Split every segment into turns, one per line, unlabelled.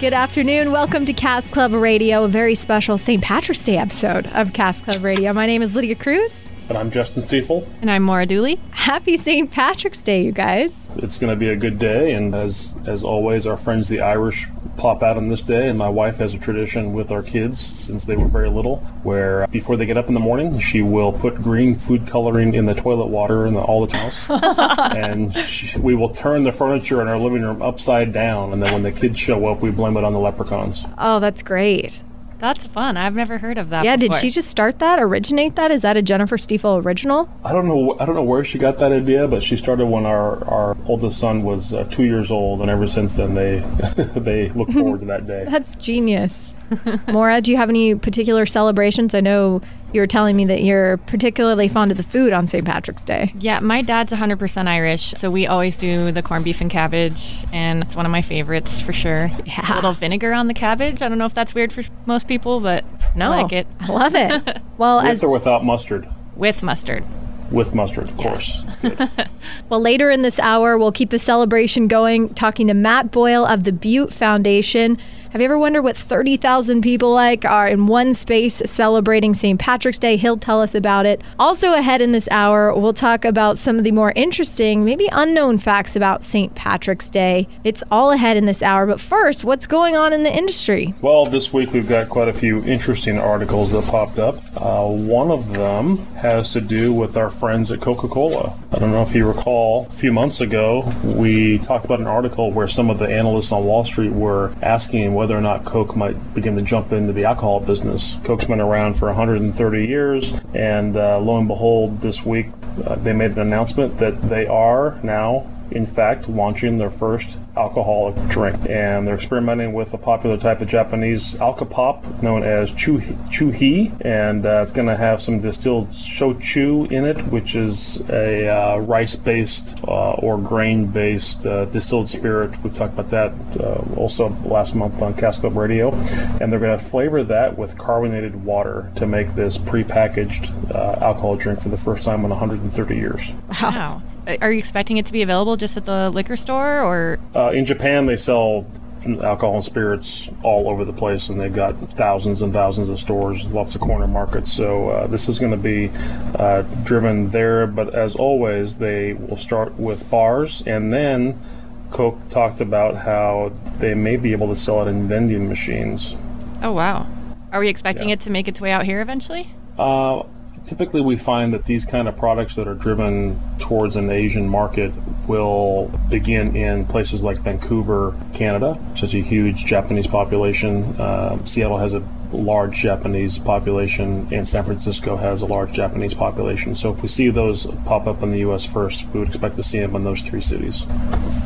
Good afternoon. Welcome to Cask Club Radio, a very special St. Patrick's Day episode of Cask Club Radio. My name is Lydia Cruz.
And I'm Justin Stiefel.
And I'm Maura Dooley. Happy St. Patrick's Day, you guys.
It's going to be a good day, and as as always, our friends the Irish pop out on this day. And my wife has a tradition with our kids since they were very little, where before they get up in the morning, she will put green food coloring in the toilet water in the, all the house, and she, we will turn the furniture in our living room upside down. And then when the kids show up, we blame it on the leprechauns.
Oh, that's great.
That's fun. I've never heard of that.
Yeah, did she just start that, originate that? Is that a Jennifer Stiefel original?
I don't know. I don't know where she got that idea, but she started when our, our oldest son was uh, two years old, and ever since then they they look forward to that day.
That's genius. Maura, do you have any particular celebrations? I know you were telling me that you're particularly fond of the food on St. Patrick's Day.
Yeah, my dad's 100% Irish, so we always do the corned beef and cabbage, and it's one of my favorites for sure.
Yeah.
A little vinegar on the cabbage. I don't know if that's weird for most people, but
No,
I like it.
I love it. Well,
With
as
or without mustard?
With mustard.
With mustard, of course.
Well, later in this hour, we'll keep the celebration going, talking to Matt Boyle of the Butte Foundation. Have you ever wondered what 30,000 people like are in one space celebrating St. Patrick's Day? He'll tell us about it. Also, ahead in this hour, we'll talk about some of the more interesting, maybe unknown facts about St. Patrick's Day. It's all ahead in this hour. But first, what's going on in the industry?
Well, this week we've got quite a few interesting articles that popped up. Uh, one of them has to do with our friends at Coca Cola. I don't know if you recall, a few months ago, we talked about an article where some of the analysts on Wall Street were asking whether or not Coke might begin to jump into the alcohol business. Coke's been around for 130 years, and uh, lo and behold, this week uh, they made an announcement that they are now in fact, launching their first alcoholic drink. And they're experimenting with a popular type of Japanese alcopop known as chu- chuhai. And uh, it's going to have some distilled shochu in it, which is a uh, rice based uh, or grain based uh, distilled spirit. We've talked about that uh, also last month on Cask Club Radio. And they're going to flavor that with carbonated water to make this prepackaged uh, alcohol drink for the first time in 130 years.
Wow. Are you expecting it to be available just at the liquor store or
Uh, in Japan, they sell alcohol and spirits all over the place, and they've got thousands and thousands of stores, lots of corner markets. So uh, this is going to be uh, driven there. But as always, they will start with bars, and then Coke talked about how they may be able to sell it in vending machines.
Oh wow. Are we expecting
Yeah.
it to make its way out here eventually?
Uh, typically, we find that these kind of products that are driven towards an Asian market will begin in places like Vancouver, Canada, such a huge Japanese population. Uh, Seattle has a large Japanese population, and San Francisco has a large Japanese population. So, if we see those pop up in the U.S. first, we would expect to see them in those three cities.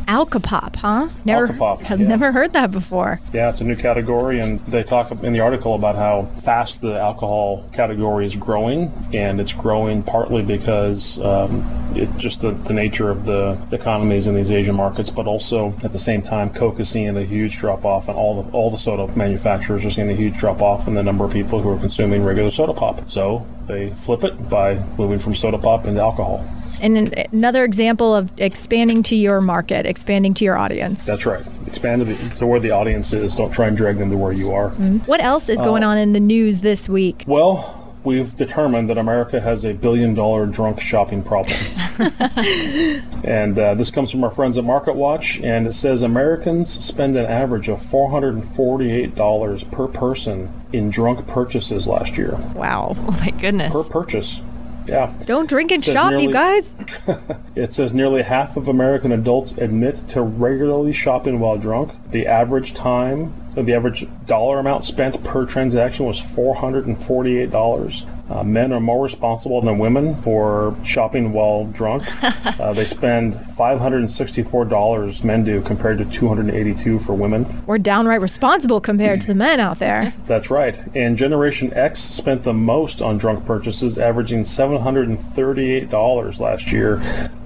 Alcopop, huh? Never,
Alcopop,
I've
yeah.
never heard that before.
Yeah, it's a new category, and they talk in the article about how fast the alcohol category is growing, and it's growing partly because um, it's just the, the nature of the economies in these Asian markets, but also at the same time, Coke is seeing a huge drop off, and all the all the soda manufacturers are seeing a huge drop off in the number of people who are consuming regular soda pop. So they flip it by moving from soda pop into alcohol.
And an- another example of expanding to your market, expanding to your audience.
That's right. Expand to, the, to where the audience is. Don't try and drag them to where you are. Mm-hmm.
What else is uh, going on in the news this week?
Well, we've determined that America has a billion dollar drunk shopping problem. and uh, this comes from our friends at Market Watch, and it says Americans spend an average of $448 per person in drunk purchases last year.
Wow.
Oh my goodness.
Per purchase. Yeah.
Don't drink and shop, you guys.
It says nearly half of American adults admit to regularly shopping while drunk. The average time The average dollar amount spent per transaction was $448. Uh, men are more responsible than women for shopping while drunk. uh, they spend $564 men do compared to 282 for women.
We're downright responsible compared to the men out there.
That's right. And Generation X spent the most on drunk purchases, averaging $738 last year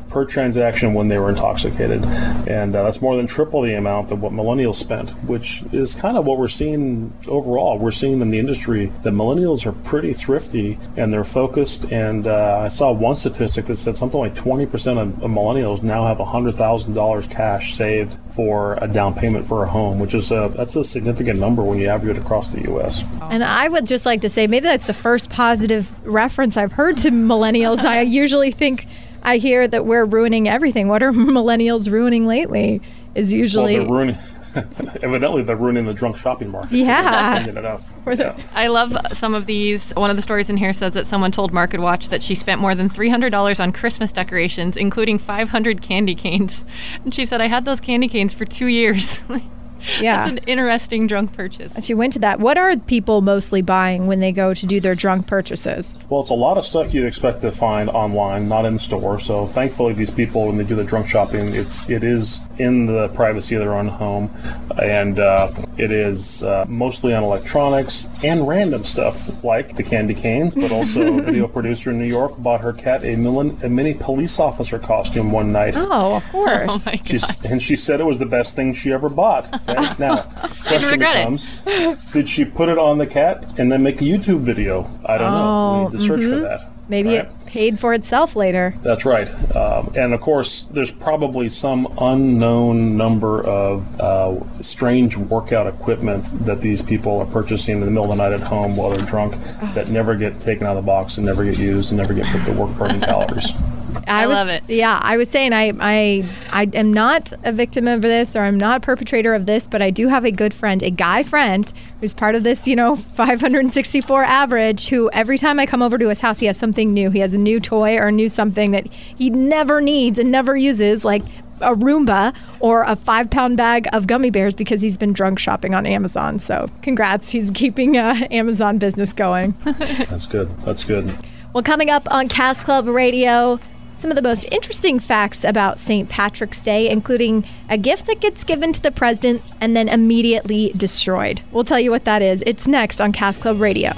per transaction when they were intoxicated. And uh, that's more than triple the amount of what millennials spent, which is kind of what we're seeing overall. We're seeing in the industry that millennials are pretty thrifty and they're focused. And uh, I saw one statistic that said something like 20% of, of millennials now have $100,000 cash saved for a down payment for a home, which is a, that's a significant number when you average it across the U.S.
And I would just like to say maybe that's the first positive reference I've heard to millennials. I usually think I hear that we're ruining everything. What are millennials ruining lately? Is usually
well, they're ruining. Evidently, they're ruining the drunk shopping market.
Yeah.
They're not spending enough. Yeah.
I love some of these. One of the stories in here says that someone told Market Watch that she spent more than $300 on Christmas decorations, including 500 candy canes. And she said, I had those candy canes for two years.
yeah.
That's an interesting drunk purchase.
And she went to that. What are people mostly buying when they go to do their drunk purchases?
Well, it's a lot of stuff you'd expect to find online, not in store. So thankfully, these people, when they do the drunk shopping, it's it is in the privacy of their own home, and uh, it is uh, mostly on electronics and random stuff like the candy canes. But also, a video producer in New York bought her cat a, millen, a mini police officer costume one night.
Oh, of course.
Oh my
She's, and she said it was the best thing she ever bought. Okay? Now, question
it.
becomes: Did she put it on the cat and then make a YouTube video? I don't know. We need to search for that.
Oh, Maybe
Right?
it paid for itself later.
That's right. Um, and of course, there's probably some unknown number of uh, strange workout equipment that these people are purchasing in the middle of the night at home while they're drunk that never get taken out of the box and never get used and never get put to work burning calories.
I
was,
love it.
Yeah, I was saying I, I I am not a victim of this or I'm not a perpetrator of this, but I do have a good friend, a guy friend who's part of this, you know, 564 average who every time I come over to his house, he has something new. He has a new toy or a new something that he never needs and never uses, like a Roomba or a five pound bag of gummy bears because he's been drunk shopping on Amazon. So congrats. He's keeping uh, Amazon business going.
That's good. That's good.
Well, coming up on Cask Club Radio, some of the most interesting facts about St. Patrick's Day, including a gift that gets given to the president and then immediately destroyed. We'll tell you what that is. It's next on Cask Club Radio.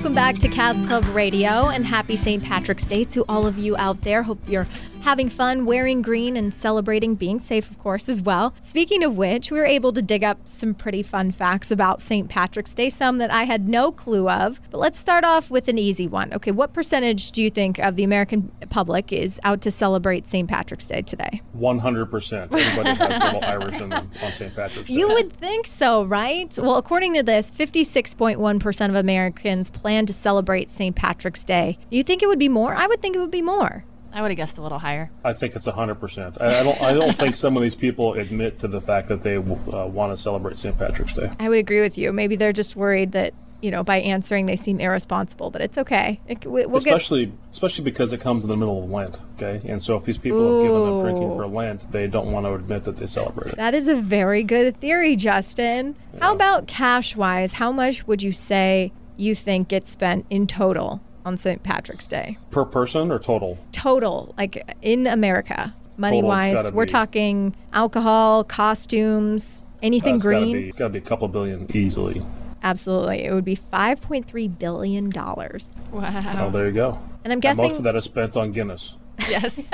Welcome back to Cask Club Radio and happy St. Patrick's Day to all of you out there. Hope you're having fun wearing green and celebrating being safe, of course, as well. Speaking of which, we were able to dig up some pretty fun facts about St. Patrick's Day, some that I had no clue of. But let's start off with an easy one. Okay, what percentage do you think of the American public is out to celebrate St. Patrick's Day today?
100%. Everybody has a little Irish in them on St. Patrick's Day.
You would think so, right? Well, according to this, 56.1% of Americans plan to celebrate St. Patrick's Day. You think it would be more? I would think it would be more.
I would have guessed a little higher.
I think it's 100%. I, I don't I don't think some of these people admit to the fact that they uh, want to celebrate St. Patrick's Day.
I would agree with you. Maybe they're just worried that, you know, by answering they seem irresponsible, but it's okay. It, we, we'll get
especially especially because it comes in the middle of Lent, okay? And so if these people have given up drinking for Lent, they don't want to admit that they celebrate it.
That is a very good theory, Justin. How about cash wise? How much would you say you think gets spent in total on St. Patrick's Day?
Per person or total?
Total, like in America, money wise. We're
be-
talking alcohol, costumes, anything
It's gotta
green.
be, it's got to be a couple billion easily.
Absolutely. It would be $5.3 billion.
Wow.
Oh, there you go.
And I'm
And
guessing
most of that is spent on Guinness.
yes.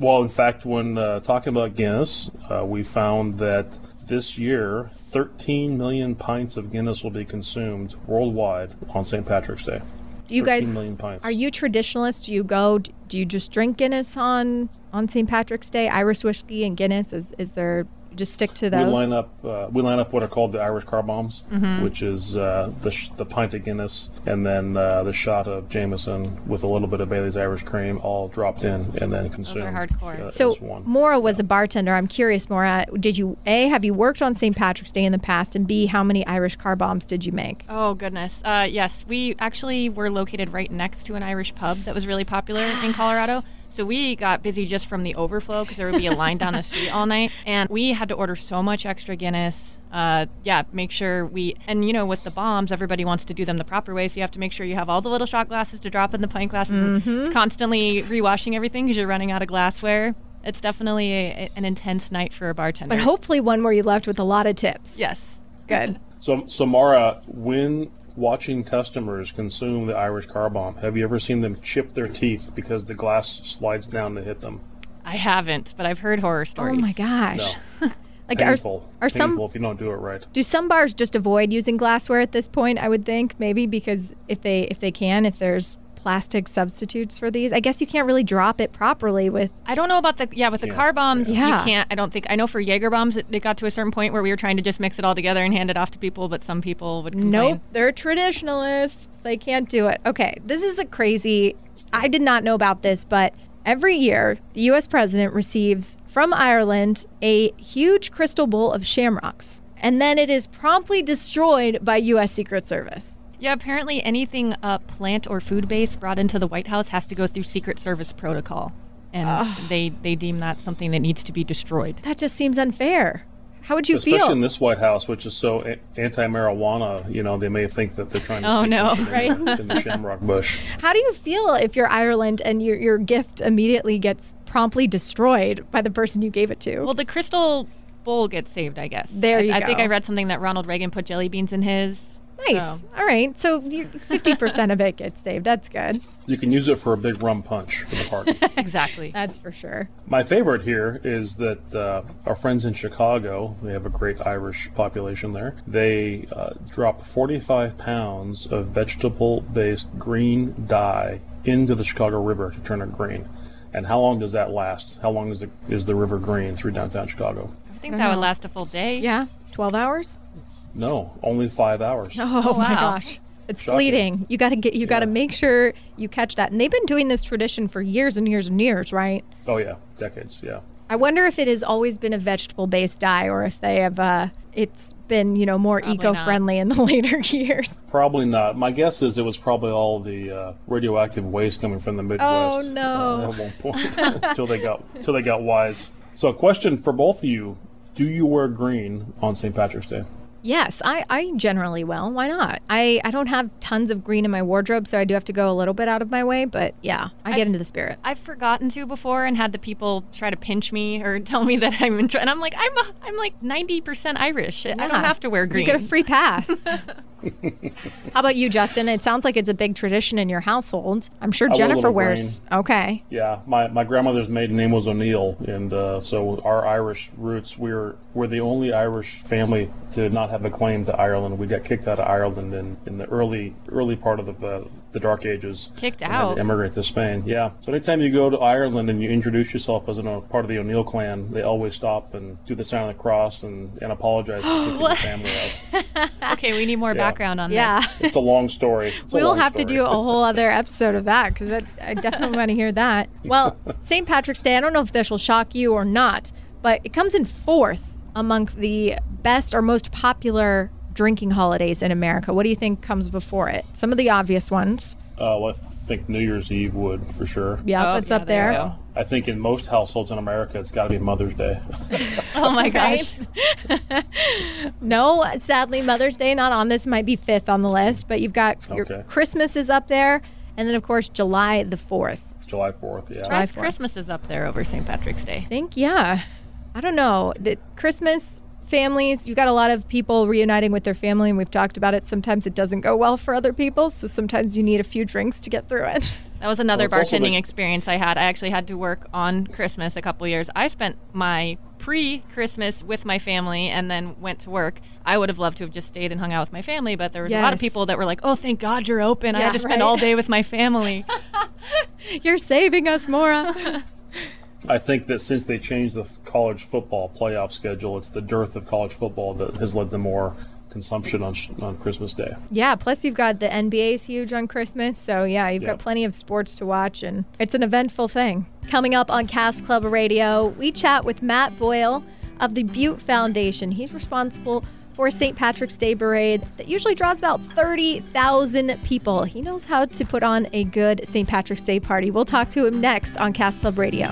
Well, in fact, when uh, talking about Guinness, uh, we found that this year, 13 million pints of Guinness will be consumed worldwide on St. Patrick's Day.
Do you guys are you traditionalists? Do you go? Do you just drink Guinness on on St. Patrick's Day? Irish whiskey and Guinness. Is is there? Just stick to
We line up. Uh, we line up what are called the Irish car bombs,
Mm-hmm.
which is uh, the sh- the pint of Guinness and then uh, the shot of Jameson with a little bit of Bailey's Irish cream, all dropped in and then consumed.
hardcore.
uh,
So
Maura one.
Maura was a bartender. I'm curious, Maura, did you a have you worked on St. Patrick's Day in the past, and b how many Irish car bombs did you make?
Oh goodness. Uh, yes, we actually were located right next to an Irish pub that was really popular in Colorado. So we got busy just from the overflow because there would be a line down the street all night, and we had to order so much extra Guinness. Uh, yeah, make sure we and you know with the bombs, everybody wants to do them the proper way, so you have to make sure you have all the little shot glasses to drop in the pint glasses. It's constantly rewashing everything because you're running out of glassware. It's definitely a, an intense night for a bartender.
But hopefully one where you left with a lot of tips.
yes.
Good.
So, so Maura, when watching customers consume the Irish car bomb, have you ever seen them chip their teeth because the glass slides down to hit them?
I haven't, but I've heard horror stories.
Oh my gosh.
No.
Like
Painful.
are, are some
if you don't do it right.
do some bars just avoid using glassware at this point? I would think maybe because if they if they can, if there's plastic substitutes for these, I guess you can't really drop it properly with.
I don't know about the yeah with the car bombs.
yeah.
You can't. I don't think I know for Jaeger bombs it, it got to a certain point where we were trying to just mix it all together and hand it off to people, but some people would complain.
Nope, they're traditionalists. They can't do it. Okay, this is a crazy. I did not know about this, but every year the U.S. president receives from Ireland a huge crystal bowl of shamrocks, and then it is promptly destroyed by U.S. Secret Service.
Yeah, apparently anything uh, plant or food based brought into the White House has to go through Secret Service protocol, and they they deem that something that needs to be destroyed.
That just seems unfair. How would you
Especially
feel?
Especially in this White House, which is so a- anti-marijuana, you know, they may think that they're trying to
Oh, no,
right?
in, the, in the shamrock bush.
How do you feel if you're Ireland and your your gift immediately gets promptly destroyed by the person you gave it to?
Well, the crystal bowl gets saved, I guess.
There
I,
you
I think. I read something that Ronald Reagan put jelly beans in his.
Nice.
so-
All right. So fifty percent of it gets saved. That's good.
You can use it for a big rum punch for the party.
Exactly.
That's for sure.
My favorite here is that uh, our friends in Chicago, they have a great Irish population there. They uh, drop 45 pounds of vegetable based green dye into the Chicago River to turn it green. And how long does that last? How long is the, is the river green through downtown Chicago?
I think that would last a full day.
Yeah. Twelve hours.
No, only five hours.
Oh, my
wow.
gosh. It's
Shocking.
fleeting. You got to get. You got to make sure you catch that. And they've been doing this tradition for years and years and years, right?
Oh, yeah, decades, yeah.
I wonder if it has always been a vegetable-based dye, or if they have. Uh, it's been you know more
Probably
eco-friendly in the later years.
Probably not. My guess is it was probably all the uh, radioactive waste coming from the Midwest.
Oh, no.
uh, at one point, until they got until they got wise. So, a question for both of you: Do you wear green on St. Patrick's Day?
Yes, I, I generally will. Why not? I, I don't have tons of green in my wardrobe, so I do have to go a little bit out of my way. But yeah, I get into the spirit.
I've forgotten to before and had the people try to pinch me or tell me that I'm in. And I'm like, I'm a, I'm like 90% Irish. I don't have to wear green.
You get a free pass. How about you, Justin? It sounds like it's a big tradition in your household. I'm sure
a
Jennifer wears. Okay.
Yeah, my, my grandmother's maiden name was O'Neill, and uh, so our Irish roots, we're we're the only Irish family to not have a claim to Ireland. We got kicked out of Ireland in, in the early early part of the uh, the Dark Ages.
Kicked
and
out?
immigrate to Spain. Yeah. So anytime you go to Ireland and you introduce yourself as a part of the O'Neill clan, they always stop and do the sign of the cross and, and apologize for kicking your family out.
okay, we need more
Yeah.
background on that.
Yeah.
this.
It's a long story. It's
We'll
long
have to do a whole other episode of that because I definitely want to hear that. Well, St. Patrick's Day, I don't know if this will shock you or not, but it comes in fourth among the best or most popular drinking holidays in America. What do you think comes before it? Some of the obvious ones.
Uh, well, I think New Year's Eve would for sure.
Yeah,
Oh,
it's
yeah,
up
there
there.
I think in most households in America, it's got to be Mother's Day.
Oh my gosh.
No, sadly, Mother's Day not on this. Might be fifth on the list, but you've got your
Okay.
Christmas is up there, and then of course July the fourth.
July 4th, yeah.
July 4th.
Christmas is up there over St. Patrick's Day.
I think yeah. I don't know. The Christmas families, You've got a lot of people reuniting with their family, and we've talked about it. Sometimes it doesn't go well for other people, so sometimes you need a few drinks to get through it.
That was another
Well,
bartending
the-
experience I had. I actually had to work on Christmas a couple years. I spent my pre-Christmas with my family and then went to work. I would have loved to have just stayed and hung out with my family, but there was a lot of people that were like, "Oh, thank God you're open. I had to spend
right.
all day with my family."
You're saving us, Maura.
I think that since they changed the college football playoff schedule, it's the dearth of college football that has led to more consumption on, on Christmas Day.
Yeah, plus you've got the NBA is huge on Christmas. So, yeah, you've got plenty of sports to watch, and it's an eventful thing. Coming up on Cask Club Radio, we chat with Matt Boyle of the Butte Foundation. He's responsible for St. Patrick's Day Parade that usually draws about 30,000 people. He knows how to put on a good St. Patrick's Day party. We'll talk to him next on Cask Club Radio.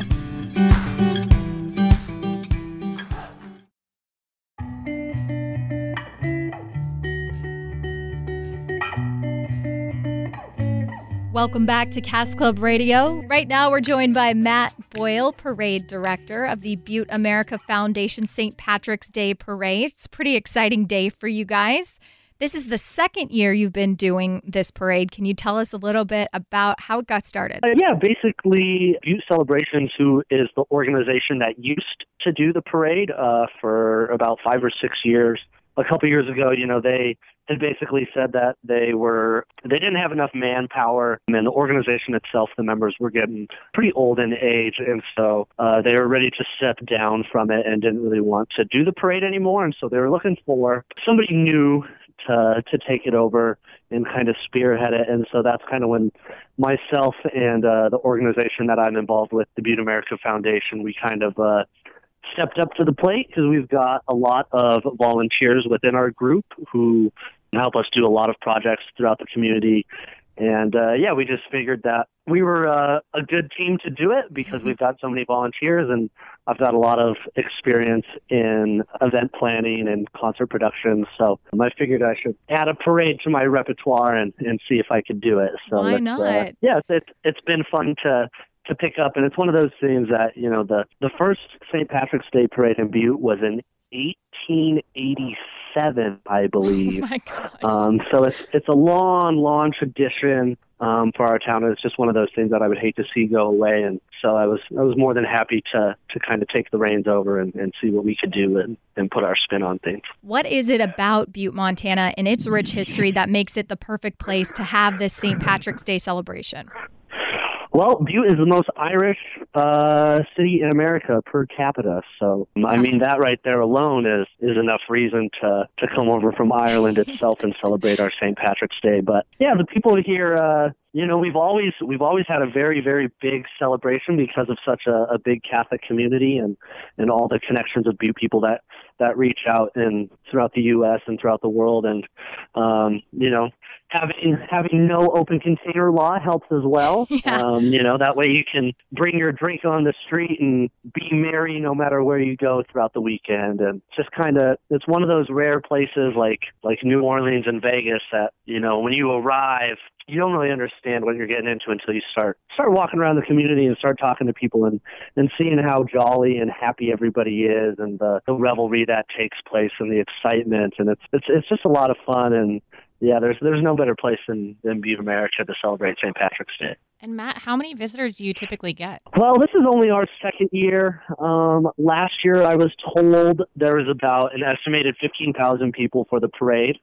Welcome back to Cask Club Radio. Right now, we're joined by Matt Boyle, Parade Director of the Butte America Foundation St. Patrick's Day Parade. It's a pretty exciting day for you guys. This is the second year you've been doing this parade. Can you tell us a little bit about how it got started?
Uh, yeah, basically, Butte Celebrations, who is the organization that used to do the parade uh, for about five or six years. A couple years ago, you know, they had basically said that they were they didn't have enough manpower and the organization itself the members were getting pretty old in age and so uh, they were ready to step down from it and didn't really want to do the parade anymore and so they were looking for somebody new to to take it over and kind of spearhead it and so that's kind of when myself and uh, the organization that I'm involved with the Butte America Foundation we kind of uh, stepped up to the plate because we've got a lot of volunteers within our group who help us do a lot of projects throughout the community. And uh, yeah, we just figured that we were uh, a good team to do it because we've got so many volunteers, and I've got a lot of experience in event planning and concert production. So I figured I should add a parade to my repertoire and, and see if I could do it. So
why not? Uh,
yeah, it's it's been fun to to pick up, and it's one of those things that you know the the first St. Patrick's Day parade in Butte was in 1887, I believe.
Oh my gosh.
Um, so it's it's a long, long tradition um, for our town, and it's just one of those things that I would hate to see go away. And so I was I was more than happy to to kind of take the reins over and, and see what we could do and, and put our spin on things.
What is it about Butte, Montana, and its rich history that makes it the perfect place to have this St. Patrick's Day celebration?
Well, Butte is the most Irish uh, city in America per capita. So, I mean, that right there alone is is enough reason to to come over from Ireland itself and celebrate our St. Patrick's Day. But yeah, the people here, uh, you know, we've always we've always had a very very big celebration because of such a, a big Catholic community and and all the connections of people that that reach out and throughout the U.S. and throughout the world. And um, you know, having having no open container law helps as well.
Yeah.
Um, you know, that way you can bring your drink on the street and be merry no matter where you go throughout the weekend. And just kind of, it's one of those rare places like like New Orleans and Vegas that you know when you arrive. You don't really understand what you're getting into until you start start walking around the community and start talking to people and and seeing how jolly and happy everybody is and the, the revelry that takes place and the excitement and it's it's it's just a lot of fun and yeah, there's there's no better place than than Butte, America to celebrate St. Patrick's Day.
And Matt, how many visitors do you typically get?
Well, this is only our second year. Um, last year, I was told there was about an estimated 15,000 people for the parade.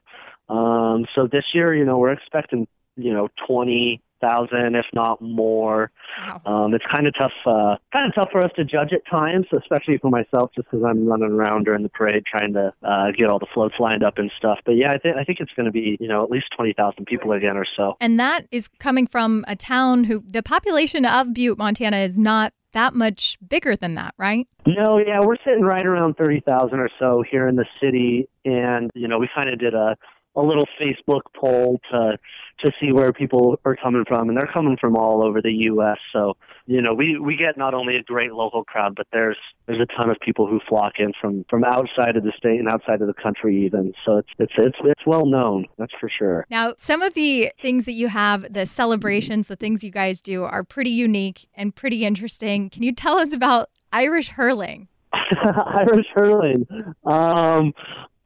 Um, so this year, you know, we're expecting you know 20 thousand, if not more.
Wow.
Um, it's kind of tough, uh, kind of tough for us to judge at times, especially for myself, just because I'm running around during the parade trying to uh, get all the floats lined up and stuff. But yeah, I think I think it's going to be you know at least twenty thousand people again or so.
And that is coming from a town who the population of Butte, Montana is not that much bigger than that, right?
No, yeah, we're sitting right around thirty thousand or so here in the city, and you know we kind of did a a little Facebook poll to to see where people are coming from, and they're coming from all over the U.S. So you know, we we get not only a great local crowd, but there's there's a ton of people who flock in from from outside of the state and outside of the country even. So it's it's it's it's well known, that's for sure.
Now, some of the things that you have, the celebrations, the things you guys do, are pretty unique and pretty interesting. Can you tell us about Irish hurling?
Irish hurling. Um,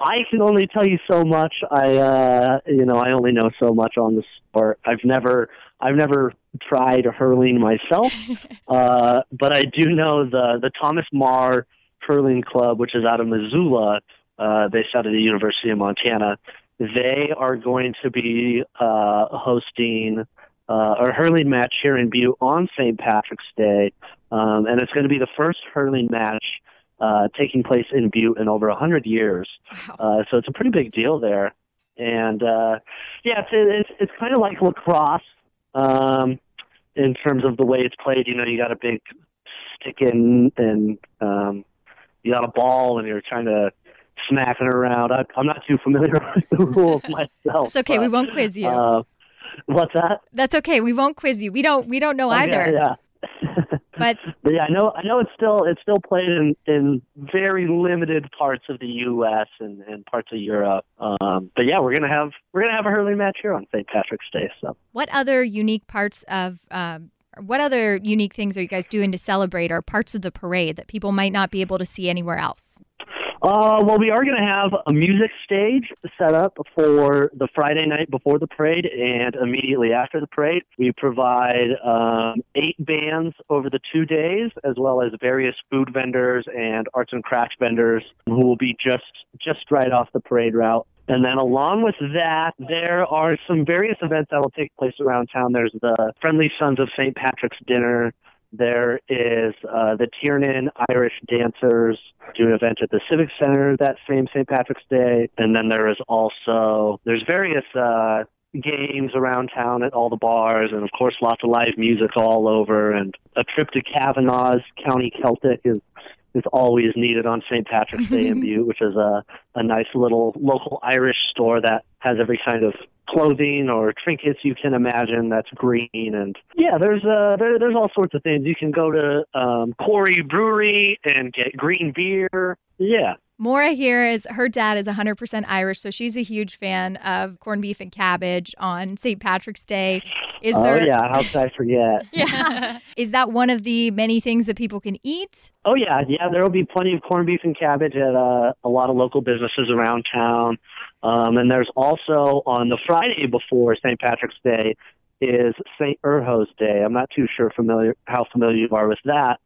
I can only tell you so much. I, uh, you know, I only know so much on the sport. I've never, I've never tried hurling myself, uh, but I do know the the Thomas Meagher Hurling Club, which is out of Missoula, uh, based out of the University of Montana. They are going to be uh, hosting uh, or hurling match here in Butte on St. Patrick's Day, um, and it's going to be the first hurling match uh, taking place in Butte in over a hundred years. Uh, so it's a pretty big deal there, and uh, yeah, it's it's, it's kind of like lacrosse um, in terms of the way it's played. You know, you got a big stick in, and um, you got a ball, and you're trying to smack it around. I, I'm not too familiar with the rules myself.
It's okay. we won't quiz you.
Uh, what's that?
That's okay. We won't quiz you. We don't. We don't know either.
Yeah.
But
But yeah, I know I know it's still it's still played in in very limited parts of the U.S. and, and parts of Europe. Um, but yeah, we're gonna have we're gonna have a hurling match here on St. Patrick's Day. So
what other unique parts of um, what other unique things are you guys doing to celebrate or parts of the parade that people might not be able to see anywhere else?
Uh, well, we are going to have a music stage set up for the Friday night before the parade and immediately after the parade. We provide um, eight bands over the two days, as well as various food vendors and arts and crafts vendors who will be just just right off the parade route. And then along with that, there are some various events that will take place around town. There's the Friendly Sons of St. Patrick's Dinner. There is uh, the Tiernan Irish Dancers do an event at the Civic Center that same St. Patrick's Day, and then there is also there's various uh, games around town at all the bars, and of course lots of live music all over. And a trip to Cavanaugh's County Celtic is is always needed on St. Patrick's Day in Butte, which is a a nice little local Irish store that has every kind of clothing or trinkets you can imagine that's green and yeah there's uh there, there's all sorts of things you can go to um Quarry Brewery and get green beer yeah
Maura here is her dad is 100% Irish, so she's a huge fan of corned beef and cabbage on St. Patrick's Day. Is
oh
there
yeah how could I forget
Yeah. Is that one of the many things that people can eat?
Oh yeah, yeah. There will be plenty of corned beef and cabbage at uh, a lot of local businesses around town. Um, and there's also on the Friday before St. Patrick's Day is St. Urho's Day. I'm not too sure familiar how familiar you are with that,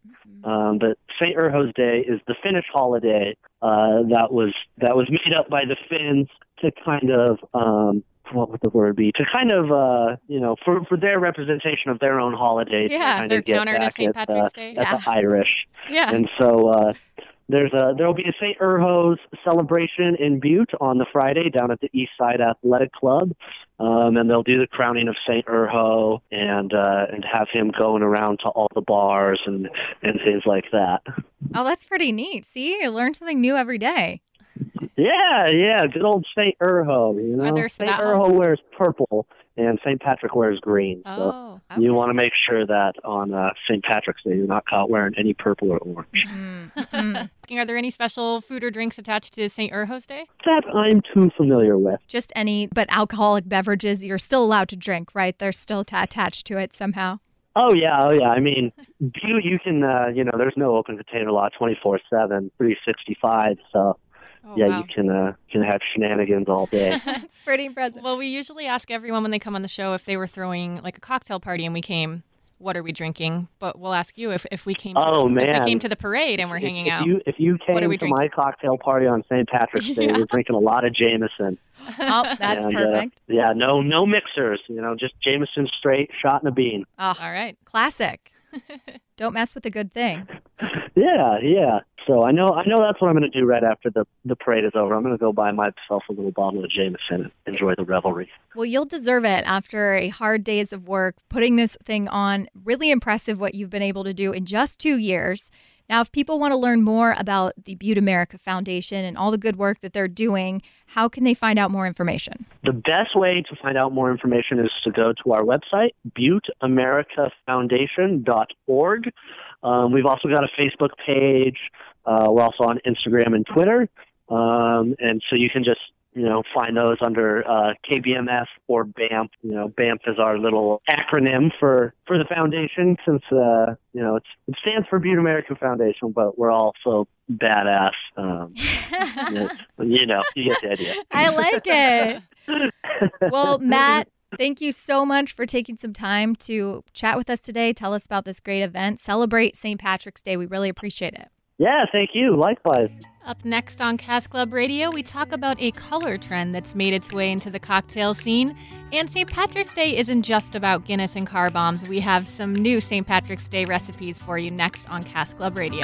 um, but St. Urho's Day is the Finnish holiday uh, that was that was made up by the Finns to kind of um, what would the word be to kind of uh, you know for for their representation of their own holiday
Yeah,
to kind
their
of get
counter to St.
at,
Patrick's
uh,
Day.
at
Yeah.
the Irish.
Yeah.
And so uh, there's a there will be a St. Urho's celebration in Butte on the Friday down at the East Side Athletic Club, um, and they'll do the crowning of St. Urho and uh, and have him going around to all the bars and and things like that.
Oh, that's pretty neat. See, you learn something new every day.
Yeah, yeah, good old St. Urho. You know, St. Urho wears purple and St. Patrick wears green. So
Oh,
you want to make sure that on uh, St. Patrick's Day you're not caught wearing any purple or orange.
are there any special food or drinks attached to St. Urho's Day?
That I'm too familiar with.
Just any, but alcoholic beverages you're still allowed to drink, right? They're still ta attached to it somehow.
Oh yeah, oh yeah. I mean, you you can uh, you know, there's no open container law 24/7, 365. So
Oh,
yeah,
wow.
you can uh, can have shenanigans all day.
It's pretty impressive.
Well, we usually ask everyone when they come on the show if they were throwing like a cocktail party and we came, what are we drinking? But we'll ask you if, if we came to,
Oh,
if
man.
we came to the parade and we're hanging
if
out.
you if you came
we
to my cocktail party on St. Patrick's Day,
Yeah.
we're drinking a lot of Jameson.
Oh, that's
And, uh,
perfect.
yeah, no no mixers. You know, just Jameson straight, shot in a bean.
Oh,
All right.
classic. Don't mess with a good thing.
Yeah, yeah. So I know I know that's what I'm going to do right after the the parade is over. I'm going to go buy myself a little bottle of Jameson and enjoy the revelry.
Well, you'll deserve it after a hard days of work putting this thing on. Really impressive what you've been able to do in just two years. Now, if people want to learn more about the Butte America Foundation and all the good work that they're doing, how can they find out more information?
The best way to find out more information is to go to our website, butteamericafoundation.org. Um, we've also got a Facebook page. Uh, we're also on Instagram and Twitter. Um, and so you can just, you know, find those under uh, KBMF or BAMP. You know, BAMP is our little acronym for, for the foundation since, uh, you know, it's, it stands for Butte American Foundation, but we're also badass. Um, you know, you get the idea.
I like it. Well, Matt, thank you so much for taking some time to chat with us today. Tell us about this great event. Celebrate St. Patrick's Day. We really appreciate it.
Yeah, thank you. Likewise.
Up next on Cask Club Radio, we talk about a color trend that's made its way into the cocktail scene. And St. Patrick's Day isn't just about Guinness and car bombs. We have some new St. Patrick's Day recipes for you next on Cask Club Radio.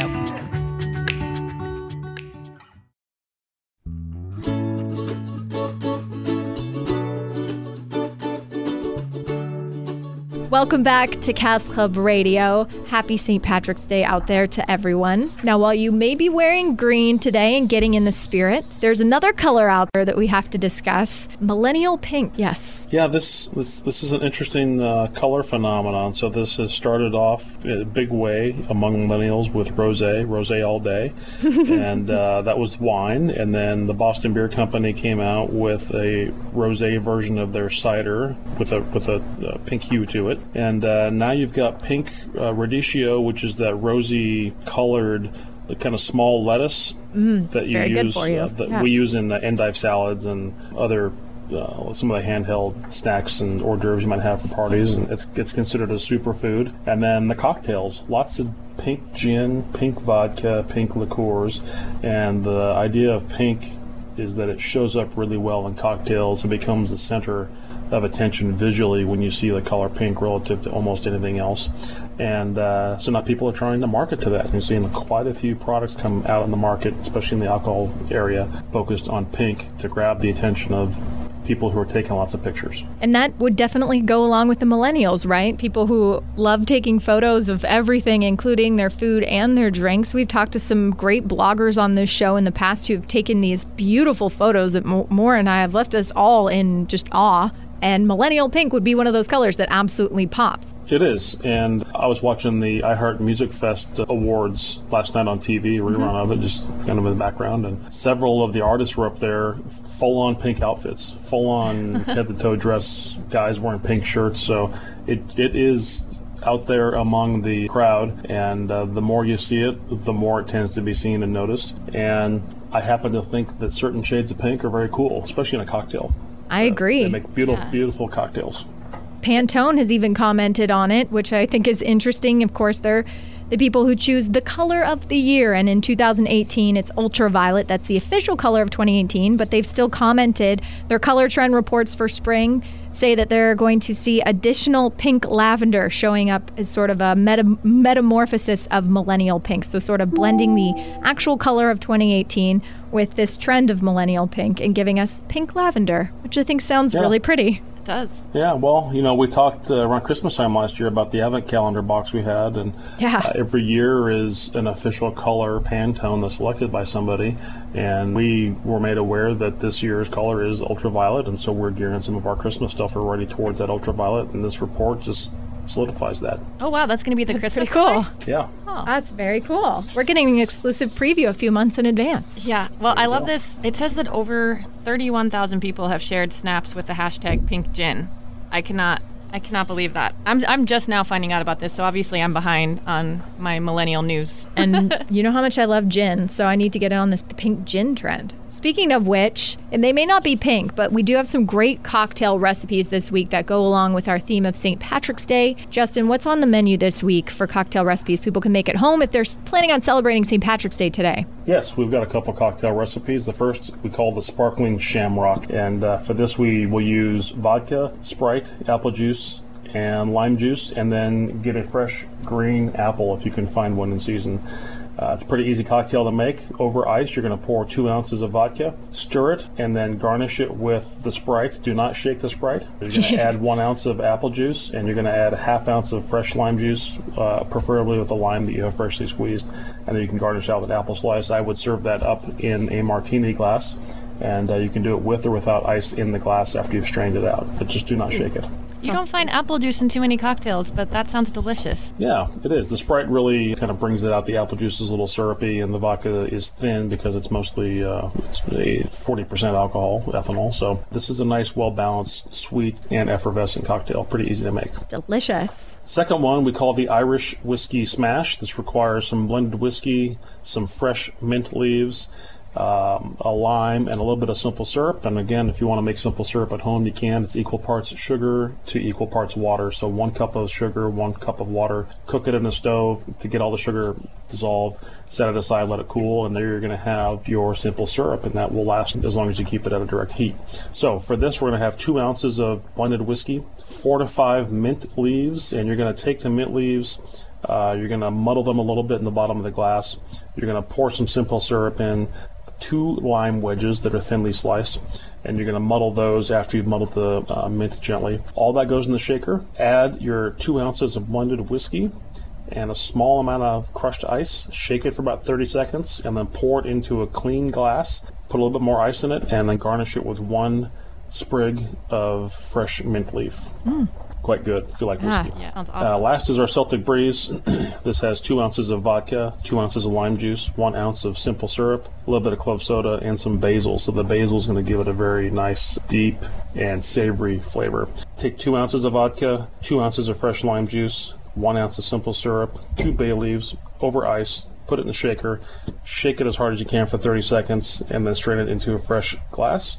Welcome back to Cask Club Radio. Happy St. Patrick's Day out there to everyone. Now, while you may be wearing green today and getting in the spirit, there's another color out there that we have to discuss millennial pink. Yes.
Yeah, this this, this is an interesting uh, color phenomenon. So this has started off in a big way among millennials with rosé, rosé all day, and uh, that was wine. And then the Boston Beer Company came out with a rosé version of their cider with a with a, a pink hue to it. And uh, now you've got pink uh, radicchio, which is that rosy colored the kind of small lettuce that you use
you.
uh, that
Yeah.
we use in the endive salads and other uh, some of the handheld snacks and hors d'oeuvres you might have for parties, and it's it's considered a superfood. And then the cocktails, lots of pink gin, pink vodka, pink liqueurs, and the idea of pink is that it shows up really well in cocktails and becomes the center of attention visually when you see the color pink relative to almost anything else. And uh, so now people are trying to market to that. You're seeing quite a few products come out on the market, especially in the alcohol area, focused on pink to grab the attention of people who are taking lots of pictures.
And that would definitely go along with the millennials, right? People who love taking photos of everything, including their food and their drinks. We've talked to some great bloggers on this show in the past who've taken these beautiful photos that Moore and I have left us all in just awe. And millennial pink would be one of those colors that absolutely pops.
It is, and I was watching the iHeart Music Fest awards last night on TV, rerun of it, just kind of in the background, and several of the artists were up there, full-on pink outfits, full-on head-to-toe dress, guys wearing pink shirts. So it it is out there among the crowd, and uh, the more you see it, the more it tends to be seen and noticed. And I happen to think that certain shades of pink are very cool, especially in a cocktail.
I agree.
They make beautiful, beautiful cocktails.
Pantone has even commented on it, which I think is interesting. Of course, they're the people who choose the color of the year. And in 2018, it's ultraviolet. That's the official color of 2018, but they've still commented. Their color trend reports for spring say that they're going to see additional pink lavender showing up as sort of a meta- metamorphosis of millennial pink. So, sort of blending the actual color of 2018 with this trend of millennial pink and giving us pink lavender, which I think sounds
Yeah.
really pretty.
It does.
Yeah, well, you know, we talked uh, around Christmas time last year about the advent calendar box we had, and
Yeah.
uh, every year is an official color Pantone that's selected by somebody, and we were made aware that this year's color is ultraviolet, and so we're gearing some of our Christmas stuff already towards that ultraviolet, and this report just solidifies that.
Oh wow, that's going to be the Christmas
Pretty cool.
color?
Yeah.
That's very cool. We're getting an exclusive preview a few months in advance.
Yeah. Well, I love this. It says that over 31,000 people have shared snaps with the hashtag pink gin. I cannot I cannot believe that. I'm I'm just now finding out about this, so obviously I'm behind on my millennial news.
And you know how much I love gin, so I need to get on this pink gin trend. Speaking of which, and they may not be pink, but we do have some great cocktail recipes this week that go along with our theme of St. Patrick's Day. Justin, what's on the menu this week for cocktail recipes people can make at home if they're planning on celebrating St. Patrick's Day today?
Yes, we've got a couple cocktail recipes. The first we call the sparkling shamrock, and uh, for this we will use vodka, Sprite, apple juice, and lime juice, and then get a fresh green apple if you can find one in season. Uh, it's a pretty easy cocktail to make. Over ice, you're going to pour two ounces of vodka, stir it, and then garnish it with the Sprite. Do not shake the Sprite. You're going to add one ounce of apple juice, and you're going to add a half ounce of fresh lime juice, uh, preferably with the lime that you have freshly squeezed, and then you can garnish out with apple slice. I would serve that up in a martini glass, and uh, you can do it with or without ice in the glass after you've strained it out. But just do not shake it.
You don't find apple juice in too many cocktails, but that sounds delicious.
Yeah, it is. The Sprite really kind of brings it out. The apple juice is a little syrupy, and the vodka is thin because it's mostly uh, it's a 40% alcohol, ethanol. So this is a nice, well balanced, sweet, and effervescent cocktail. Pretty easy to make.
Delicious.
Second one we call the Irish Whiskey Smash. This requires some blended whiskey, some fresh mint leaves, um, a lime, and a little bit of simple syrup. And again, if you want to make simple syrup at home, you can. It's equal parts sugar to equal parts water. So one cup of sugar, one cup of water. Cook it in the stove to get all the sugar dissolved. Set it aside, let it cool, and there you're going to have your simple syrup, and that will last as long as you keep it at a direct heat. So for this, we're going to have two ounces of blended whiskey, four to five mint leaves, and you're going to take the mint leaves. Uh, you're going to muddle them a little bit in the bottom of the glass. You're going to pour some simple syrup in, two lime wedges that are thinly sliced, and you're going to muddle those after you've muddled the uh, mint gently. All that goes in the shaker. Add your two ounces of blended whiskey and a small amount of crushed ice. Shake it for about 30 seconds, and then pour it into a clean glass. Put a little bit more ice in it, and then garnish it with one sprig of fresh mint leaf. Mm quite good if you like
Ah,
whiskey.
yeah, sounds
Uh, last is our Celtic Breeze. this has two ounces of vodka, two ounces of lime juice, one ounce of simple syrup, a little bit of club soda, and some basil. So the basil is going to give it a very nice, deep, and savory flavor. Take two ounces of vodka, two ounces of fresh lime juice, one ounce of simple syrup, two bay leaves over ice. Put it in the shaker. Shake it as hard as you can for 30 seconds, and then strain it into a fresh glass.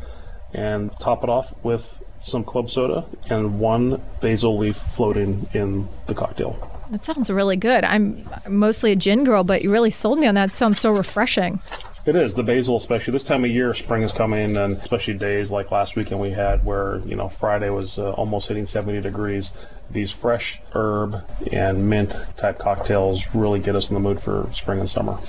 And top it off with some club soda and one basil leaf floating in the cocktail.
That sounds really good. I'm mostly a gin girl, but you really sold me on that. It sounds so refreshing.
It is the basil, especially this time of year. Spring is coming, and especially days like last weekend we had, where you know Friday was uh, almost hitting 70 degrees. These fresh herb and mint type cocktails really get us in the mood for spring and summer.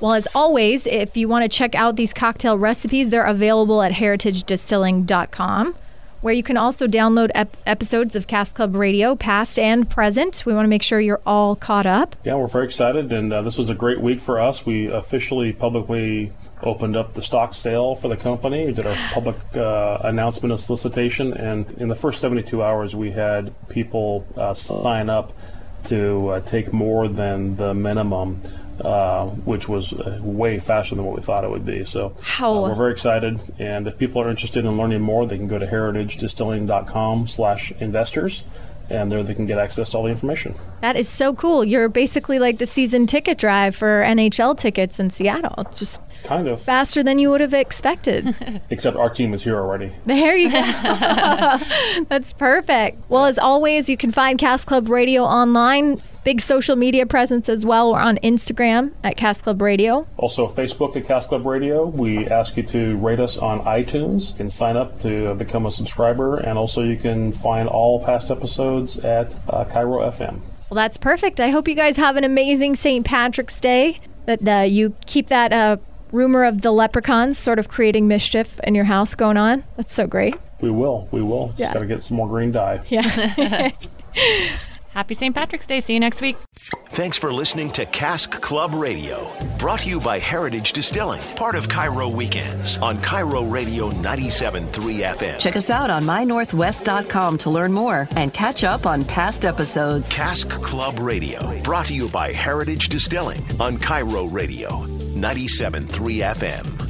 Well, as always, if you want to check out these cocktail recipes, they're available at heritagedistilling.com, where you can also download ep- episodes of Cask Club Radio, past and present. We want to make sure you're all caught up.
Yeah, we're very excited, and uh, this was a great week for us. We officially publicly opened up the stock sale for the company. We did our public uh, announcement of solicitation, and in the first 72 hours, we had people uh, sign up to uh, take more than the minimum. Uh, which was uh, way faster than what we thought it would be. So uh, we're very excited. And if people are interested in learning more, they can go to heritagedistilling.com slash investors. And there they can get access to all the information.
That is so cool. You're basically like the season ticket drive for NHL tickets in Seattle. It's just
Kind of.
faster than you would have expected.
Except our team is here already.
There you go. That's perfect. Well, as always, you can find Cask Club Radio online. Big social media presence as well. We're on Instagram at Cask Club Radio.
Also, Facebook at Cask Club Radio. We ask you to rate us on iTunes. You can sign up to become a subscriber, and also you can find all past episodes at uh, KIRO FM.
Well, that's perfect. I hope you guys have an amazing St. Patrick's Day. That uh, you keep that uh, rumor of the leprechauns sort of creating mischief in your house going on. That's so great.
We will. We will. Just
Yeah.
got to get some more green dye.
Yeah.
Happy St. Patrick's Day. See you next week.
Thanks for listening to Cask Club Radio, brought to you by Heritage Distilling, part of KIRO Weekends on KIRO Radio 97.3 FM.
Check us out on mynorthwest.com to learn more and catch up on past episodes.
Cask Club Radio, brought to you by Heritage Distilling on KIRO Radio 97.3 FM.